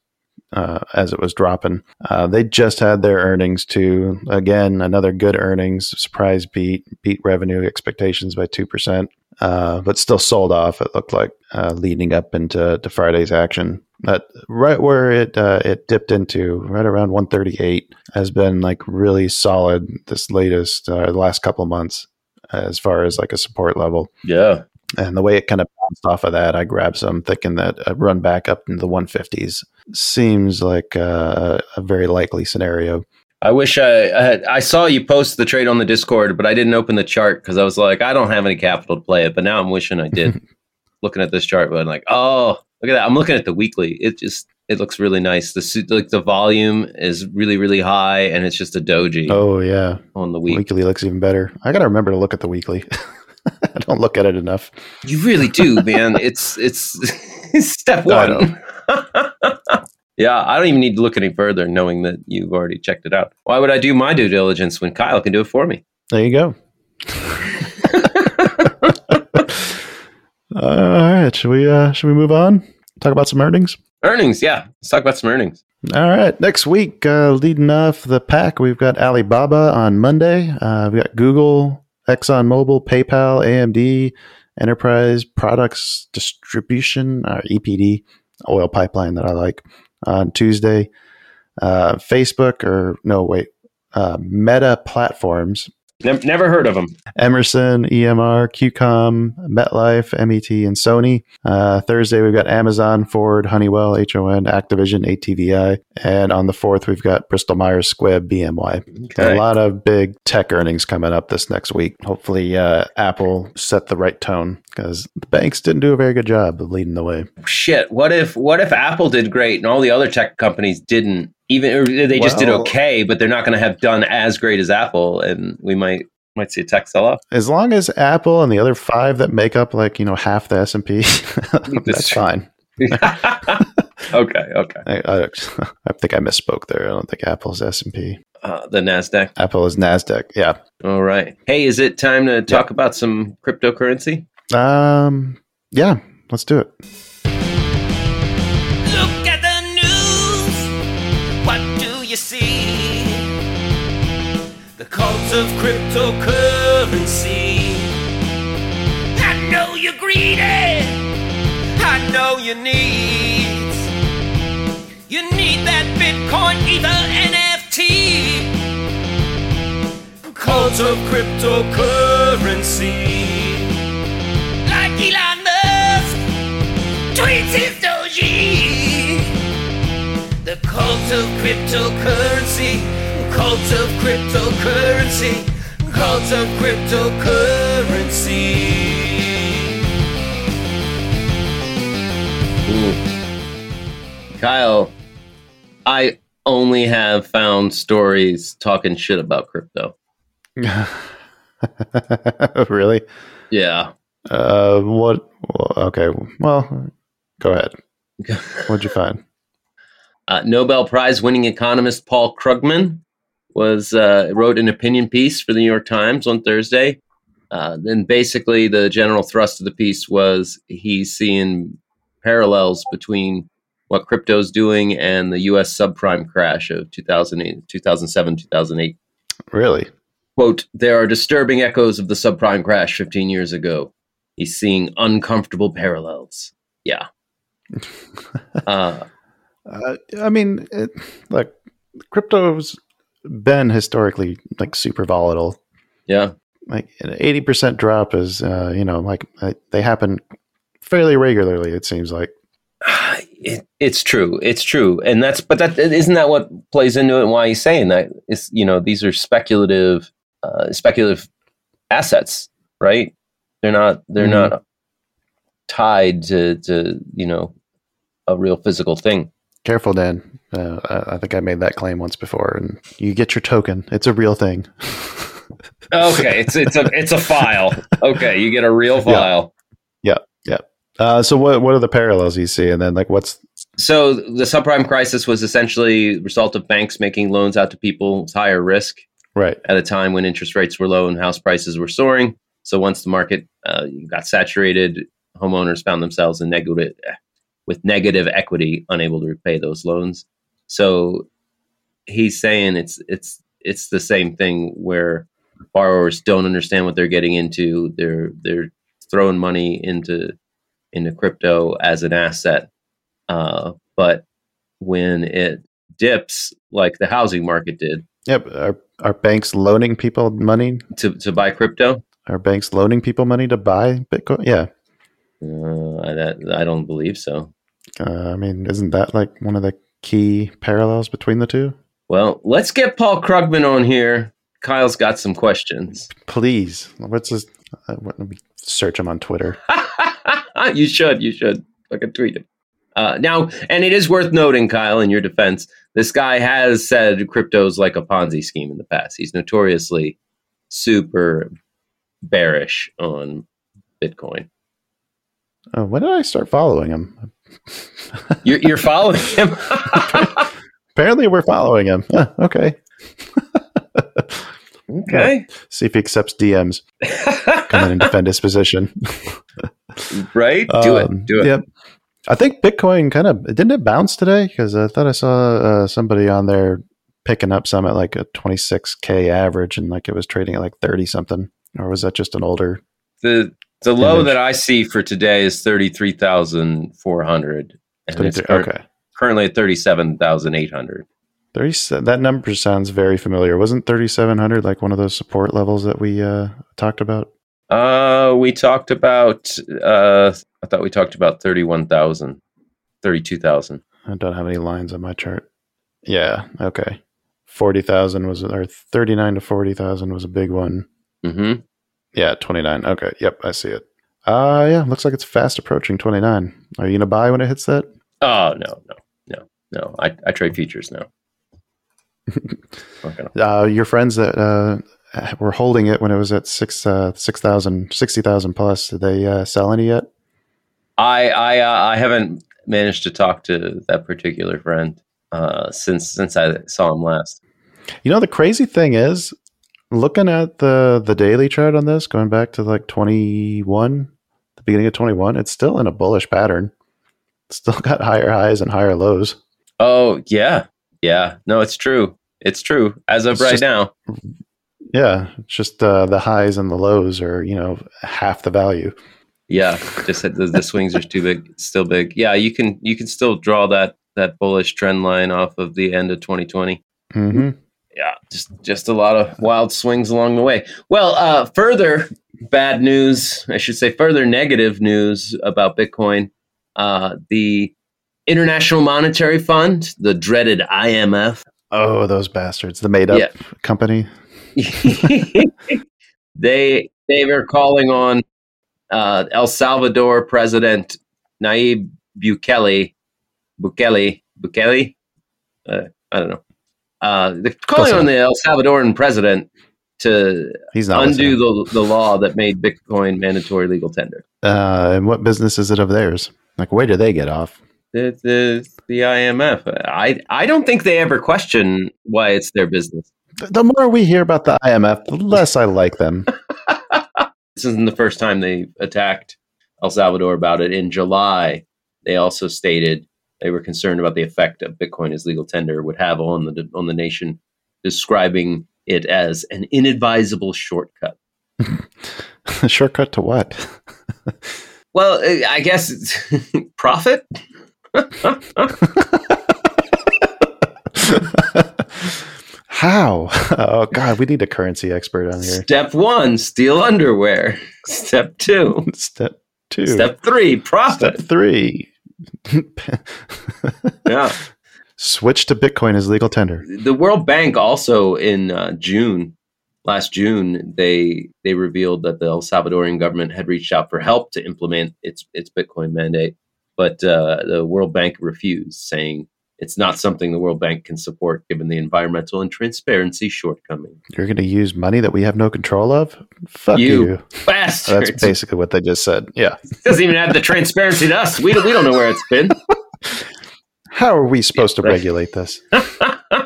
uh, as it was dropping. Uh, they just had their earnings too. Again, another good earnings surprise beat, beat revenue expectations by two percent, uh, but still sold off. It looked like uh, leading up into to Friday's action. But right where it uh, it dipped into, right around 138, has been like really solid this latest uh, the last couple months as far as like a support level. Yeah. And the way it kind of bounced off of that, I grabbed some, thinking that a run back up into the 150s seems like uh, a very likely scenario. I wish I, I had. I saw you post the trade on the Discord, but I didn't open the chart because I was like, I don't have any capital to play it. But now I'm wishing I did. looking at this chart, but I'm like, oh, look at that. I'm looking at the weekly. It just it looks really nice. The like the volume is really really high, and it's just a doji Oh yeah, on the week. weekly looks even better. I got to remember to look at the weekly. I don't look at it enough. You really do, man. It's it's, step one. yeah, I don't even need to look any further, knowing that you've already checked it out. Why would I do my due diligence when Kyle can do it for me? There you go. All right, should we uh should we move on? Talk about some earnings. Earnings, yeah. Let's talk about some earnings. All right, next week, uh, leading off the pack, we've got Alibaba on Monday. Uh, we've got Google, ExxonMobil, PayPal, AMD, Enterprise Products Distribution, or EPD, oil pipeline that I like, on Tuesday. Uh, Facebook, or no, wait, uh, Meta Platforms, Never, never heard of them. Emerson, EMR, QCOM, MetLife, MET, and Sony. Uh, Thursday, we've got Amazon, Ford, Honeywell, HON, Activision, ATVI. And on the 4th, we've got Bristol Myers Squibb, BMY. A lot of big tech earnings coming up this next week. Hopefully, uh, Apple set the right tone because the banks didn't do a very good job of leading the way. Shit. What if what if Apple did great and all the other tech companies didn't? Even they just did okay, but they're not going to have done as great as Apple, and we might might see a tech sell off. As long as Apple and the other five that make up like, you know, half the S&P, that's fine. okay, okay. I, I, I think I misspoke there. I don't think Apple's S&P. Uh, the Nasdaq. Apple is Nasdaq. Yeah. All right. Hey, is it time to talk about some cryptocurrency? Um. Yeah. Let's do it. Cult of cryptocurrency. I know you're greedy. I know you need. You need that Bitcoin, Ether, NFT. Cult of cryptocurrency. Like Elon Musk tweets his doji. The cult of cryptocurrency. Cult of cryptocurrency. Cult of cryptocurrency. Kyle, I only have found stories talking shit about crypto. really? Yeah. Uh, what? Okay. Well, go ahead. What'd you find? Uh, Nobel Prize winning economist Paul Krugman was uh, wrote an opinion piece for the New York Times on Thursday. Uh, then basically, the general thrust of the piece was he's seeing parallels between what crypto's doing and the U.S. subprime crash of 2008, 2007, 2008. Really? Quote, there are disturbing echoes of the subprime crash 15 years ago. He's seeing uncomfortable parallels. Yeah. uh, Uh, I mean, it, like crypto's been historically like super volatile. yeah. Like an eighty percent drop is, uh, you know, like uh, they happen fairly regularly. It seems like. It, it's true. It's true. And that's, but that isn't that what plays into it and why he's saying that is, you know, these are speculative, uh, speculative assets, right? They're not, they're Mhm. not tied to, to, you know, a real physical thing. Careful, Dan. Uh, I, I think I made that claim once before, and you get your token. It's a real thing. Okay. It's, it's a, it's a file. Okay. You get a real file. Yeah. Yeah. Uh, so what what are the parallels you see, and then like what's So the subprime crisis was essentially a result of banks making loans out to people with higher risk right? at a time when interest rates were low and house prices were soaring. So once the market uh, got saturated, homeowners found themselves in negative with negative equity, unable to repay those loans. So he's saying it's it's it's the same thing where borrowers don't understand what they're getting into. They're they're throwing money into into crypto as an asset, uh, but when it dips like the housing market did Yep. Are are banks loaning people money? to, to buy crypto, Are banks loaning people money to buy Bitcoin? Yeah. Uh, I, that, I don't believe so. Uh, I mean, isn't that like one of the key parallels between the two? Well, let's get Paul Krugman on here. Kyle's got some questions. Please. What's his? Uh, let me search him on Twitter. you should. You should. Fucking tweet him. Uh, now, and it is worth noting, Kyle, in your defense, this guy has said crypto's like a Ponzi scheme in the past. He's notoriously super bearish on Bitcoin. Oh, when did I start following him? You're, you're following him. Apparently, we're following him. Huh, okay. okay. See if he accepts DMs. Come in and defend his position. right? Do Um, it. Do it. Yep. I think Bitcoin kind of didn't it bounce today because I thought I saw uh, somebody on there picking up some at like a 26k average and like it was trading at like 30 something or was that just an older The the low that I see for today is thirty three thousand four hundred, and it's cur- okay currently at thirty seven thousand eight hundred. 30 that number sounds very familiar wasn't 3700 like one of those support levels that we uh talked about Uh, we talked about. Uh, I thought we talked about thirty one thousand, thirty two thousand. I don't have any lines on my chart yeah okay 40,000 was or 39 to 40,000 was a big one Mm-hmm. Yeah, 29. Okay. Yep, I see it. Uh yeah, looks like it's fast approaching 29. Are you going to buy when it hits that? Oh no, no, no, no! I, I trade futures now. Uh your friends that uh were holding it when it was at 6 uh 6,000 60,000 plus, did they uh sell any yet? I I uh, I haven't managed to talk to that particular friend uh, since since I saw him last. You know the crazy thing is looking at the the daily chart on this going back to like 21, the beginning of 21, it's still in a bullish pattern. It's still got higher highs and higher lows. Oh yeah, yeah. No, it's true. It's true. As of It's right just- now. Yeah, it's just uh, the highs and the lows are, you know, half the value. Yeah, just the, the swings are too big, still big. Yeah, you can you can still draw that that bullish trend line off of the end of 2020. hmm Yeah, just just a lot of wild swings along the way. Well, uh, further bad news, I should say, further negative news about Bitcoin. Uh, the International Monetary Fund, the dreaded IMF, Oh, those bastards! The made-up Yeah. company. they they were calling on uh, El Salvador President Nayib Bukele, Bukele, Bukele. Uh, I don't know. Uh, they're calling on the El Salvadoran president to undo the, the law that made Bitcoin mandatory legal tender. Uh, and what business is it of theirs? Like, where do they get off? The, the, the IMF. I I don't think they ever question why it's their business. The- The more we hear about the IMF, the less I like them. This isn't the first time they attacked El Salvador about it. In July, they also stated they were concerned about the effect of Bitcoin as legal tender would have on the on the nation, describing it as an inadvisable shortcut. Shortcut to what? Well, I guess profit. How? Oh God, we need a currency expert on here. Step one: steal underwear. Step two: Step two. step three: profit. Step three. Yeah. Switch to Bitcoin as legal tender. the World Bank also in uh, June, last June, they they revealed that the El Salvadorian government had reached out for help to implement its its Bitcoin mandate, but uh, the World Bank refused, saying it's not something the World Bank can support given the environmental and transparency shortcoming. You're going to use money that we have no control of? Fuck You you. Bastards! That's basically what they just said. Yeah. It doesn't even have the transparency to us. We don't, we don't know where it's been. How are we supposed to Right. regulate this? uh,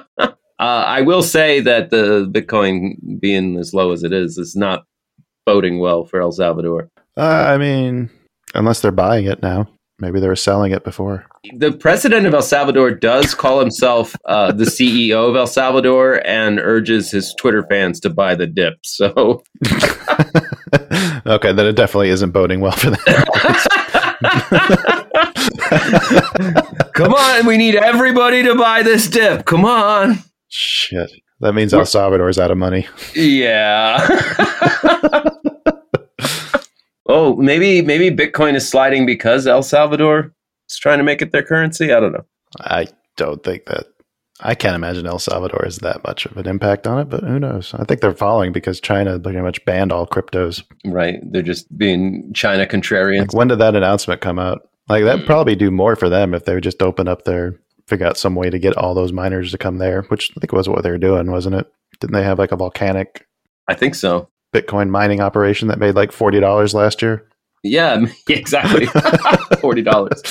I will say that the Bitcoin being as low as it is is not boding well for El Salvador. Uh, I mean, unless they're buying it now. Maybe they were selling it before. The president of El Salvador does call himself uh, the CEO of El Salvador and urges his Twitter fans to buy the dip. So, okay, then it definitely isn't boding well for them. come on, we need everybody to buy this dip. Come on. Shit. That means El Salvador's out of money. Yeah. oh, maybe maybe Bitcoin is sliding because El Salvador is trying to make it their currency. I don't know. I don't think that. I can't imagine El Salvador has that much of an impact on it, but who knows? I think they're following because China pretty much banned all cryptos. Right? They're just being China contrarians. Like, when did that announcement come out? Like, Hmm. that'd probably do more for them if they would just open up their, figure out some way to get all those miners to come there, which I think was what they were doing, wasn't it? Didn't they have like a volcanic I think so. Bitcoin mining operation that made like $40 last year? Yeah, exactly. Forty dollars.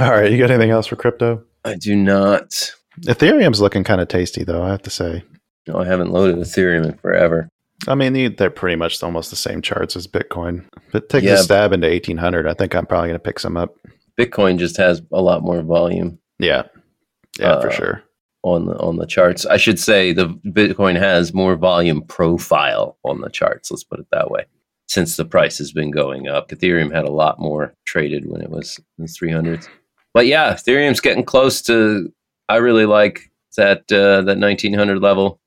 All right, you got anything else for crypto? I do not. Ethereum's looking kind of tasty, though, I have to say. No, I haven't loaded Ethereum in forever. I mean, they- they're pretty much almost the same charts as Bitcoin. But take Yeah. a stab into 1800. I think I'm probably going to pick some up. Bitcoin just has a lot more volume Yeah. Yeah, for Uh, sure. On the on the charts. I should say the Bitcoin has more volume profile on the charts. Let's put it that way. Since the price has been going up, Ethereum had a lot more traded when it was in the 300s. But yeah, Ethereum's getting close to. I really like that uh, that 1900 level.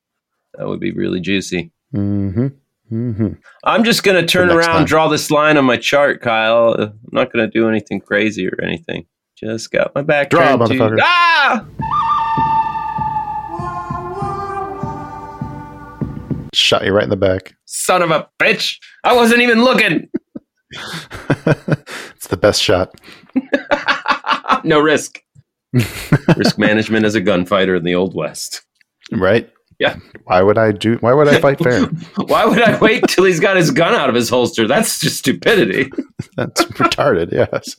That would be really juicy. Mm-hmm. Mm-hmm. I'm just going to turn around, time. draw this line on my chart, Kyle. Uh, I'm not going to do anything crazy or anything. Just got my back Draw, turned to- motherfucker. Ah! Shot you right in the back. Son of a bitch! I wasn't even looking. it's the best shot. no risk. risk management as a gunfighter in the old west. Right? Yeah. Why would I do? Why would I fight fair? Why would I wait till he's got his gun out of his holster? That's just stupidity. That's retarded. Yes.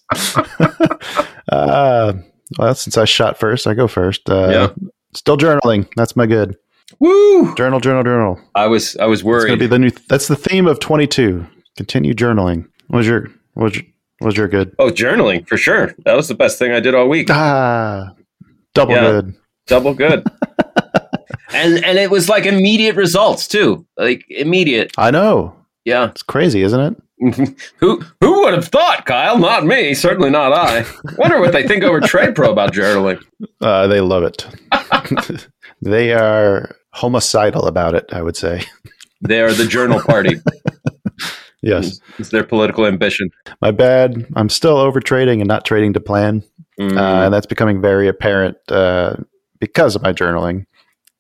uh, well, since I shot first, I go first. Uh, Yeah. Still journaling. That's my good. Woo! Journal, journal, journal. I was I was It's gonna worried. be the new. That's the theme of 22. Continue journaling. What was your? What was your, what was your good? oh, journaling for sure. That was the best thing I did all week. Ah, double Yeah. good. Double good. and and it was like immediate results too. Like immediate. I know. Yeah. It's crazy, isn't it? who who would have thought, Kyle? Not me. Certainly not I. Wonder what they think over Trade Pro about journaling. Uh, they love it. They are homicidal about it. I would say. They are the journal party. Yes, It's their political ambition. my bad. I'm still over trading and not trading to plan, Mm. uh, and that's becoming very apparent uh, because of my journaling.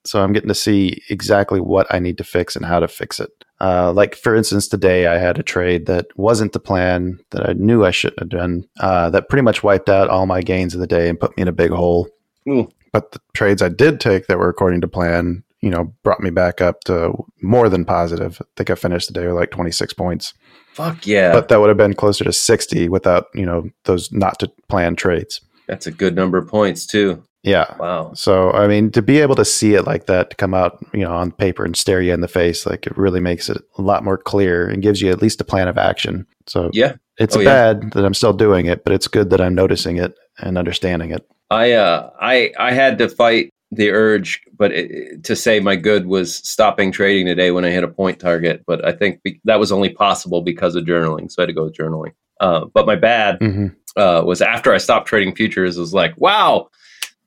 So I'm getting to see exactly what I need to fix and how to fix it. Uh, like for instance, today I had a trade that wasn't the plan that I knew I shouldn't have done. Uh, that pretty much wiped out all my gains of the day and put me in a big hole. Ooh. But the trades I did take that were according to plan, you know, brought me back up to more than positive. I think I finished the day with like 26 points, Fuck yeah. but that would have been closer to 60 without you know those not to plan trades. That's a good number of points too. Yeah. Wow. So I mean, to be able to see it like that, to come out, you know, on paper and stare you in the face, like it really makes it a lot more clear and gives you at least a plan of action. So Yeah. It's Oh, yeah. bad that I'm still doing it, but it's good that I'm noticing it and understanding it. I uh I I had to fight the urge, but it, to say my good was stopping trading today when I hit a point target. But I think be, that was only possible because of journaling, so I had to go with journaling. Uh, but my bad hmm uh, was after I stopped trading futures. Was like, wow,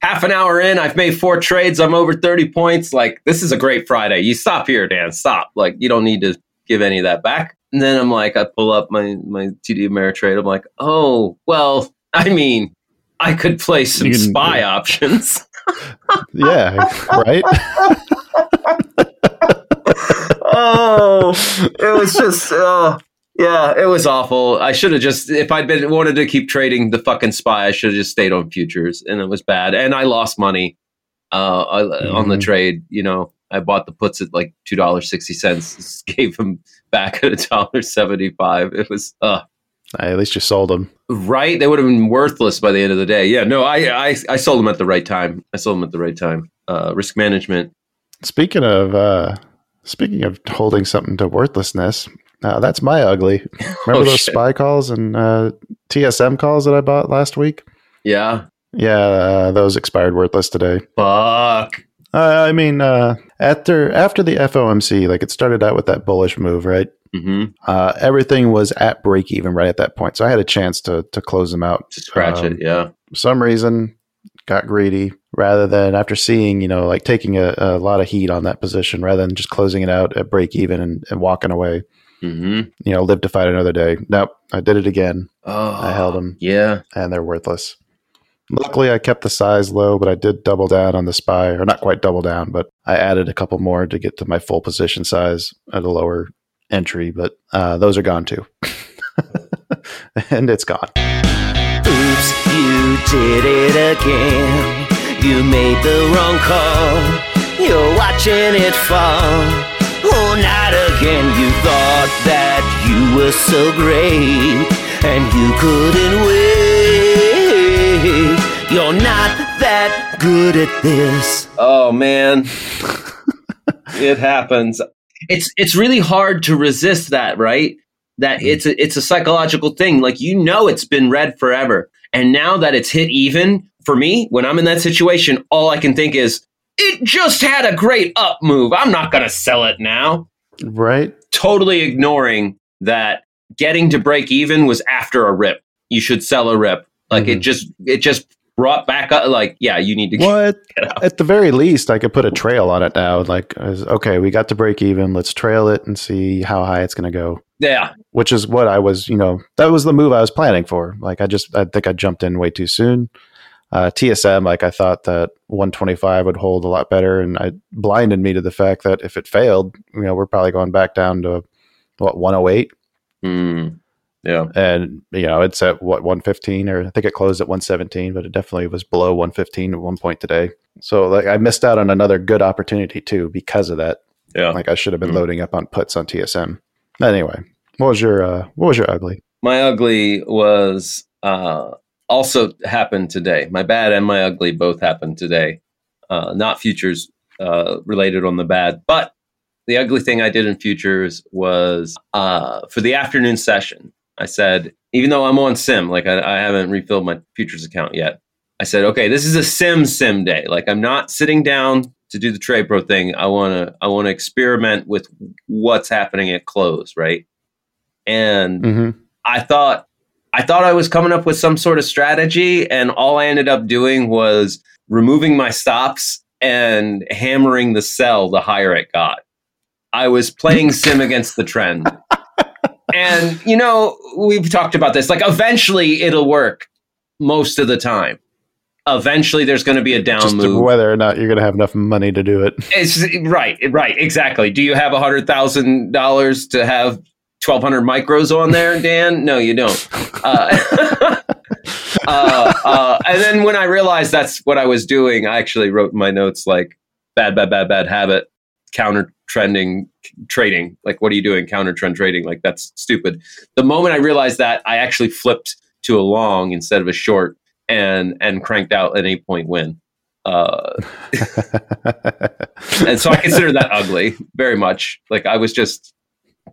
half an hour in, I've made four trades. I'm over thirty points. Like this is a great Friday. You stop here, Dan. Stop. Like you don't need to give any of that back. And then I'm like, I pull up my my TD Ameritrade. I'm like, oh well, I mean, I could play some can- spy options. Yeah. right. oh, it was just, oh, yeah, it was awful. I should have just, if I'd been wanted to keep trading the fucking spy, I should have just stayed on futures, and it was bad. And I lost money uh, on the Mhm. trade. You know, I bought the puts at like two dollars sixty cents, gave them back at a dollar seventy five. It was, uh, at least you sold them. right. They would have been worthless by the end of the day. Yeah, no, I, I, I sold them at the right time. I sold them at the right time. Uh, risk management. Speaking of uh speaking of holding something to worthlessness, uh, that's my ugly. Remember Oh, those shit. spy calls and uh, TSM calls that I bought last week? Yeah. Yeah, uh, those expired worthless today. Fuck. Uh, I mean, uh, after after the FOMC, like it started out with that bullish move, right? hmm Uh, everything was at break even right at that point, so I had a chance to to close them out. To scratch Um, it. Yeah. For some reason, got greedy rather than after seeing, you know, like taking a, a lot of heat on that position, rather than just closing it out at break even and, and walking away. hmm You know, live to fight another day. Nope, I did it again, Oh, I them, Yeah. and they're worthless. Luckily, I kept the size low, but I did double down on the spy, or not quite double down, but I added a couple more to get to my full position size at a lower entry. But uh, those are gone too, and it's gone. Oops, you did it again. You made the wrong call. You're watching it fall. Oh, not again. You thought that you were so great and you couldn't wait. You're not that good at this. Oh man. it happens. It's it's really hard to resist that, right? That it's a, it's a psychological thing. Like you know it's been red forever. And now that it's hit even, for me, when I'm in that situation, all I can think is it just had a great up move. I'm not going to sell it now. Right? Totally ignoring that getting to break even was after a rip. You should sell a rip. Like it Mhm. just it just brought back up like yeah, you need to What? get out. At the very least, I could put a trail on it now. Like, okay, we got to break even. Let's trail it and see how high it's going to go. Yeah. which is what I was, you know, that was the move I was planning for. Like I just, I think I jumped in way too soon. Uh, TSM, like I thought that 125 would hold a lot better, and I blinded me to the fact that if it failed, you know, we're probably going back down to what 108, Hmm. Yeah. and you know, it's at what 115, or I think it closed at 117, but it definitely was below 115 at one point today. So like I missed out on another good opportunity too because of that. Yeah. Like I should have been Mhm. loading up on puts on TSM. Anyway, what was your uh, what was your ugly? My ugly was uh, also happened today. My bad and my ugly both happened today. Uh, not futures uh, related on the bad, but the ugly thing I did in futures was uh, for the afternoon session. I said, even though I'm on sim, like I, I haven't refilled my futures account yet, I said, okay, this is a sim sim day. Like I'm not sitting down to do the trade pro thing. I want to I want to experiment with what's happening at close, right? and hmm I thought I thought I was coming up with some sort of strategy, and all I ended up doing was removing my stops and hammering the sell the higher it got. I was playing sim against the trend. And you know, we've talked about this. Like eventually it'll work most of the time. Eventually there's going to be a down Just move. whether or not you're going to have enough money to do it. It's right, right, exactly. Do you have a hundred thousand dollars to have twelve hundred micros on there, Dan? No, you don't. Uh, uh, uh, and then when I realized that's what I was doing, I actually wrote in my notes like bad, bad, bad, bad habit, counter trending trading. Like, what are you doing? Counter trend trading? Like, that's stupid. The moment I realized that, I actually flipped to a long instead of a short and and cranked out an eight point win. Uh, and so I consider that ugly very much. Like I was just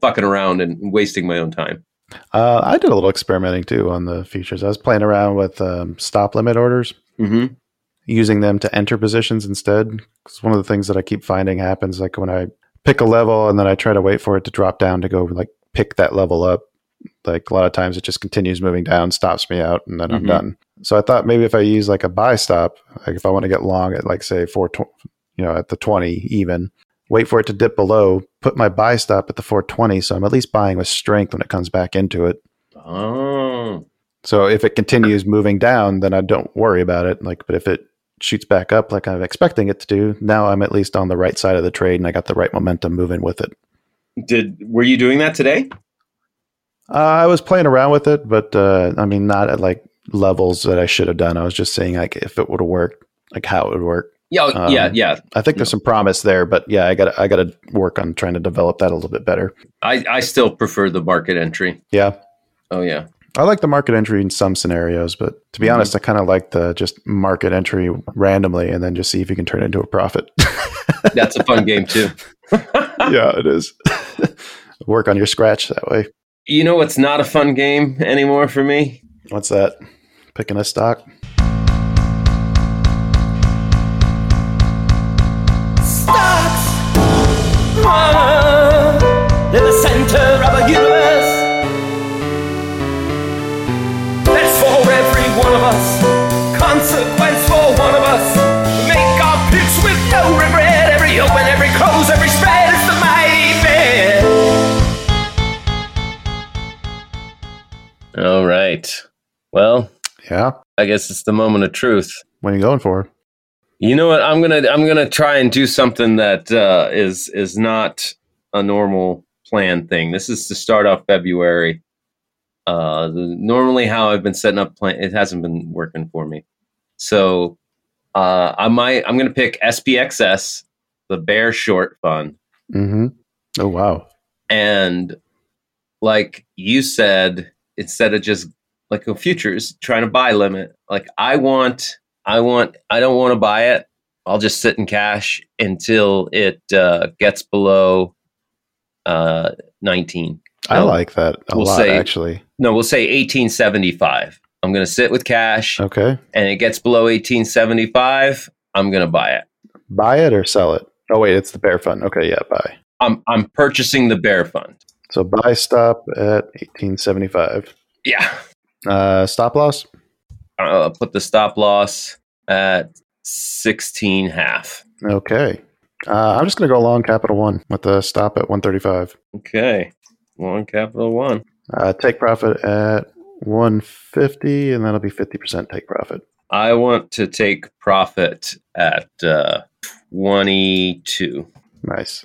fucking around and wasting my own time. uh, I did a little experimenting too on the futures. I was playing around with um, stop limit orders, Mm-hmm. Using them to enter positions instead. Because one of the things that I keep finding happens, like when I pick a level and then I try to wait for it to drop down to go like pick that level up. Like a lot of times it just continues moving down, stops me out, and then I'm Mhm. done. So I thought maybe if I use like a buy stop, like if I want to get long at like say four, tw- you know, at the twenty even, wait for it to dip below, put my buy stop at the four twenty, so I'm at least buying with strength when it comes back into it. Oh, So if it continues moving down, then I don't worry about it. Like, but if it shoots back up like I'm expecting it to do, now I'm at least on the right side of the trade and I got the right momentum moving with it. did were you doing that today? Uh, I was playing around with it, but uh, I mean, not at like levels that I should have done. I was just saying like if it would have worked, like how it would work. Yeah, oh, Um, yeah, yeah. I think there's some promise there, but yeah, I got I got to work on trying to develop that a little bit better. I I still prefer the market entry. Yeah, Oh yeah, I like the market entry in some scenarios, but to be Mhm. honest, I kind of like the just market entry randomly and then just see if you can turn it into a profit. that's a fun game too. yeah, it is. Work on your scratch that way. You know what's not a fun game anymore for me? What's that? Picking a stock. Stocks. Mama, All right. Well, Yeah. I guess it's the moment of truth. What are you going for? You know what? I'm gonna I'm gonna try and do something that uh, is is not a normal plan thing. This is to start off February. Uh, the, normally, how I've been setting up plan, it hasn't been working for me. So, uh, I might I'm gonna pick SPXS, the Bear Short Fund, Mm-hmm. Oh wow. and like you said, instead of just like a futures trying to buy limit, like I want, I want, I don't want to buy it. I'll just sit in cash until it uh, gets below uh, 19. I No. like that a We'll lot say- actually. No, we'll say 1875. I'm going to sit with cash Okay. and it gets below 1875. I'm going to buy it. Buy it or sell it. Oh wait, it's the bear fund. Okay, yeah, buy. I'm, I'm purchasing the bear fund. So buy stop at 1875. Yeah. Uh, stop loss. I'll put the stop loss at 16 half. Okay. Uh, I'm just going to go long capital one with the stop at 135. Okay. Long capital one. Uh, take profit at 150, and that'll be 50% take profit. I want to take profit at uh, 22. Nice.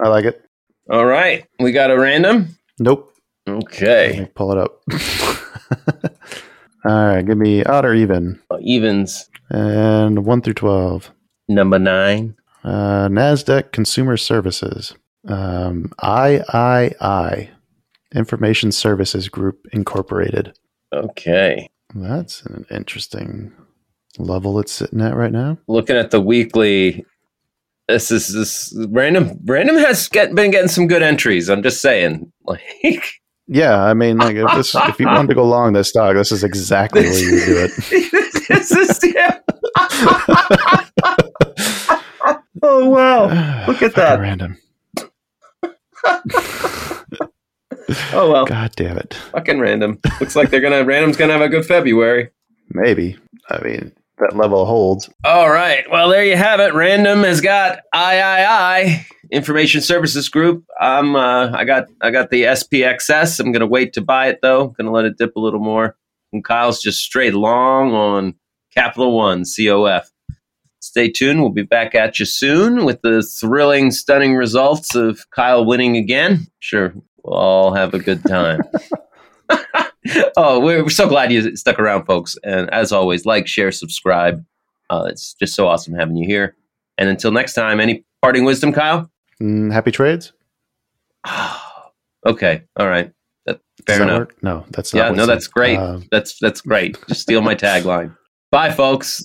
I like it. All right. We got a random. Nope. Let Okay. me pull it up. All right, give me odd or even. Evens And 1 through 12. number nine. Uh, NASDAQ Consumer Services. Um, III, Information Services Group Incorporated. Okay. That's an interesting level it's sitting at right now. Looking at the weekly. This is this random. Random has get, been getting some good entries. I'm just saying. Like Yeah, I mean, like if this, if you wanted to go long this stock, this is exactly where you would do it. this is yeah. oh wow. Look at that. Random. Oh well, God damn it. fucking random. Looks like they're gonna random's gonna have a good February. Maybe. I mean, that level holds. All right. Well, there you have it. Random has got III Information Services Group. I'm uh, I got I got the SPXS. I'm gonna wait to buy it though. Gonna let it dip a little more. And Kyle's just straight long on Capital One COF. Stay tuned. We'll be back at you soon with the thrilling, stunning results of Kyle winning again. Sure, we'll all have a good time. oh, we're, we're so glad you stuck around, folks. And as always, like, share, subscribe. Uh, it's just so awesome having you here. And until next time, any parting wisdom, Kyle? Mm, happy trades? okay, all right. That, fair that enough. work? No, that's not Yeah, no, that's great. Um, That's that's great. Just steal my tagline. Bye, folks.